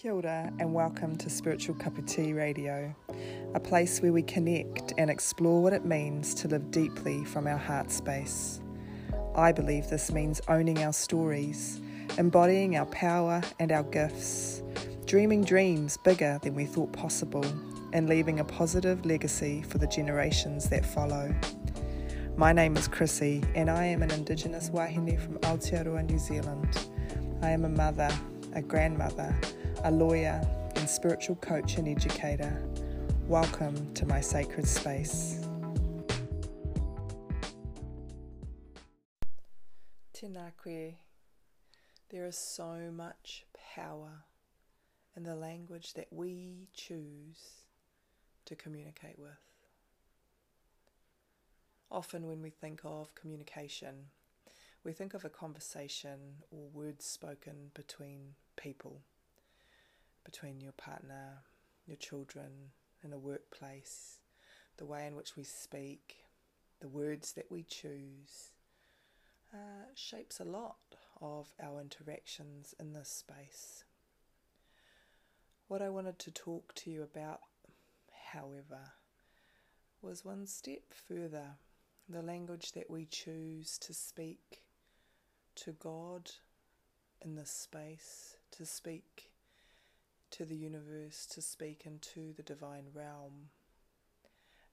Kia ora and welcome to Spiritual Kaputi Radio, a place where we connect and explore what it means to live deeply from our heart space. I believe this means owning our stories, embodying our power and our gifts, dreaming dreams bigger than we thought possible, and leaving a positive legacy for the generations that follow. My name is Krissy, and I am an Indigenous Wahine from Aotearoa, New Zealand. I am a mother, a grandmother, a lawyer, and spiritual coach and educator. Welcome to my sacred space. Tēnā. There is so much power in the language that we choose to communicate with. Often, when we think of communication, we think of a conversation or words spoken between people between your partner, your children, in a workplace, the way in which we speak, the words that we choose, uh, shapes a lot of our interactions in this space. What I wanted to talk to you about, however, was one step further the language that we choose to speak to God in this space, to speak to the universe, to speak into the divine realm,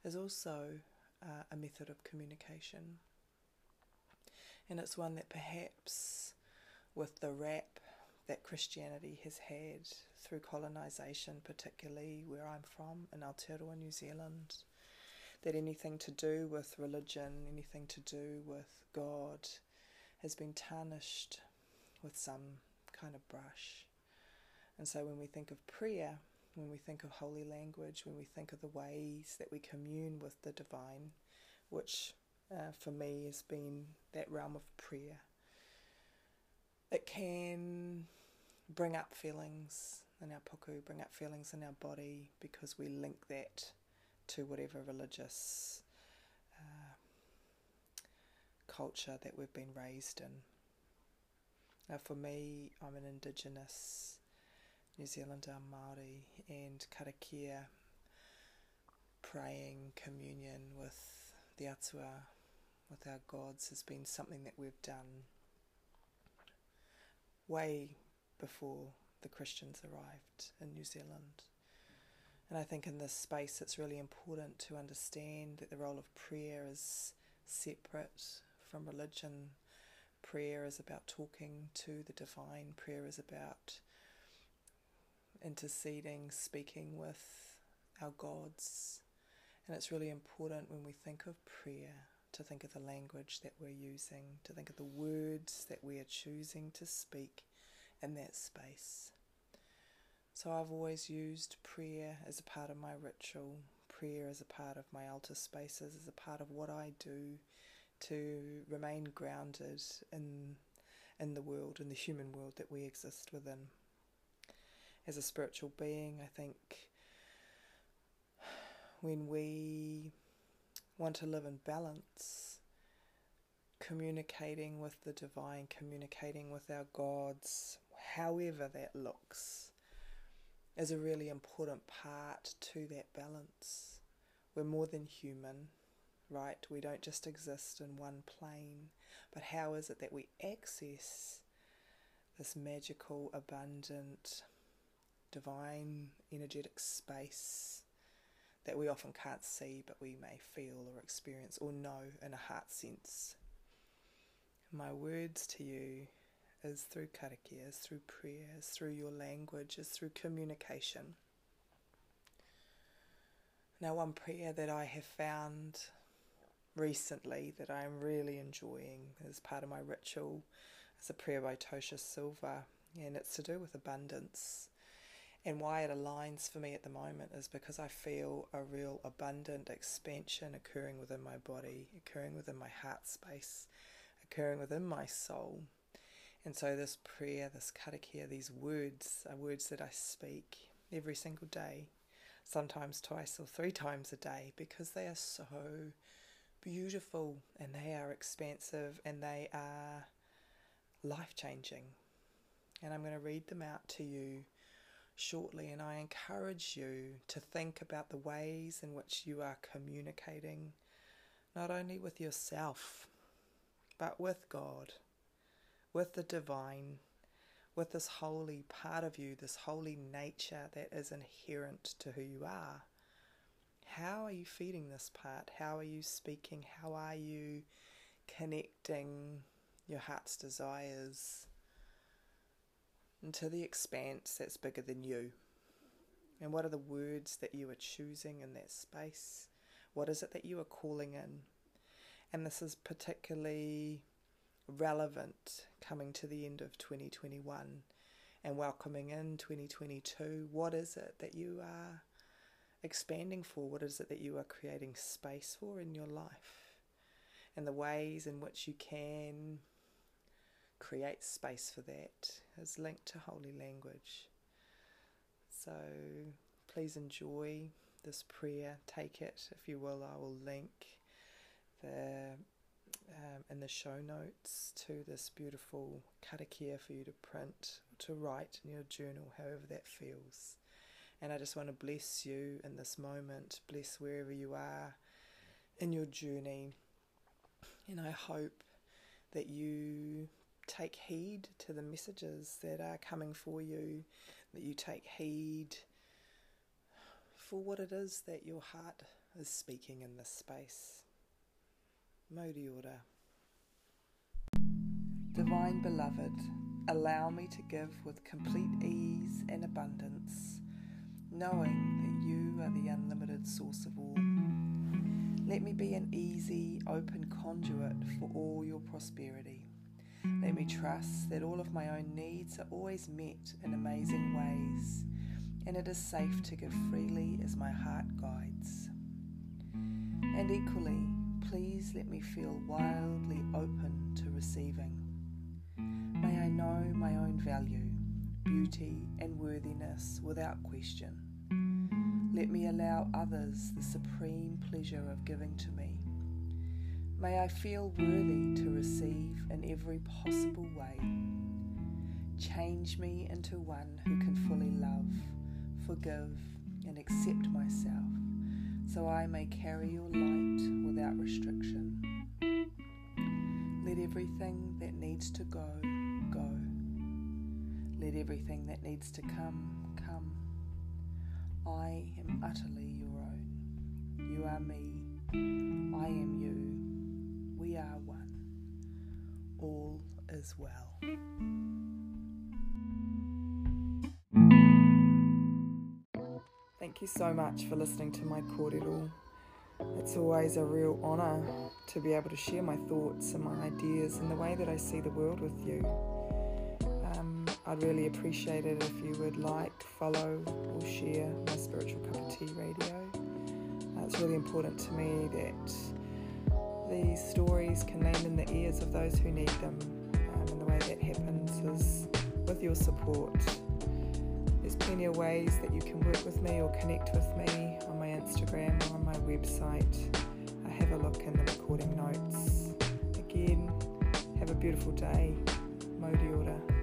is also uh, a method of communication. And it's one that perhaps, with the rap that Christianity has had through colonization, particularly where I'm from in Aotearoa, New Zealand, that anything to do with religion, anything to do with God, has been tarnished with some kind of brush. And so when we think of prayer, when we think of holy language, when we think of the ways that we commune with the divine, which uh, for me has been that realm of prayer, it can bring up feelings in our puku, bring up feelings in our body because we link that to whatever religious uh, culture that we've been raised in. Now, for me, I'm an Indigenous New Zealander uh, Māori and karakia praying communion with the atua, with our gods, has been something that we've done way before the Christians arrived in New Zealand. And I think in this space it's really important to understand that the role of prayer is separate from religion. Prayer is about talking to the divine, prayer is about interceding, speaking with our gods. And it's really important when we think of prayer to think of the language that we're using, to think of the words that we are choosing to speak in that space. So I've always used prayer as a part of my ritual, prayer as a part of my altar spaces, as a part of what I do to remain grounded in in the world, in the human world that we exist within as a spiritual being. I think when we want to live in balance, communicating with the divine, communicating with our gods, however that looks, is a really important part to that balance. We're more than human, right? We don't just exist in one plane, but how is it that we access this magical, abundant, divine, energetic space that we often can't see but we may feel or experience or know in a heart sense. My words to you is through karakia, is through prayers, through your language, is through communication. Now, one prayer that I have found recently that I am really enjoying as part of my ritual is a prayer by Tosha Silver, and it's to do with abundance. And why it aligns for me at the moment is because I feel a real abundant expansion occurring within my body, occurring within my heart space, occurring within my soul. And so, this prayer, this karakia, these words are words that I speak every single day, sometimes twice or three times a day, because they are so beautiful and they are expansive and they are life changing. And I'm going to read them out to you shortly, and I encourage you to think about the ways in which you are communicating not only with yourself, but with God, with the divine, with this holy part of you, this holy nature that is inherent to who you are. How are you feeding this part? How are you speaking? How are you connecting your heart's desires into the expanse that's bigger than you? And what are the words that you are choosing in that space? What is it that you are calling in? And this is particularly relevant coming to the end of 2021 and welcoming in 2022. What is it that you are expanding for? What is it that you are creating space for in your life? And the ways in which you can create space for that is linked to holy language. So please enjoy this prayer. Take it, if you will. I will link the um, in the show notes to this beautiful karakia for you to print, to write in your journal, however that feels. And I just want to bless you in this moment, bless wherever you are in your journey. And I hope that you take heed to the messages that are coming for you, that you take heed for what it is that your heart is speaking in this space. Mauri Ora. Divine Beloved, allow me to give with complete ease and abundance, knowing that you are the unlimited source of all. Let me be an easy, open conduit for all your prosperity. Let me trust that all of my own needs are always met in amazing ways, and it is safe to give freely as my heart guides. And equally, please let me feel wildly open to receiving. May I know my own value, beauty, and worthiness without question. Let me allow others the supreme pleasure of giving to me. May I feel worthy to every possible way. Change me into one who can fully love, forgive, and accept myself so I may carry your light without restriction. Let everything that needs to go, go. Let everything that needs to come, come. I am utterly your own. You are me. I am you. We are one. All is well. Thank you so much for listening to my kōrero. It's always a real honour to be able to share my thoughts and my ideas and the way that I see the world with you. Um, I'd really appreciate it if you would like, to follow, or share my Spiritual Kaputi radio. Uh, it's really important to me that these stories can land in the ears of those who need them, um, and the way that happens is with your support there's plenty of ways that you can work with me or connect with me on my Instagram or on my website. I have a look in the recording notes. Again, have a beautiful day. Mauri.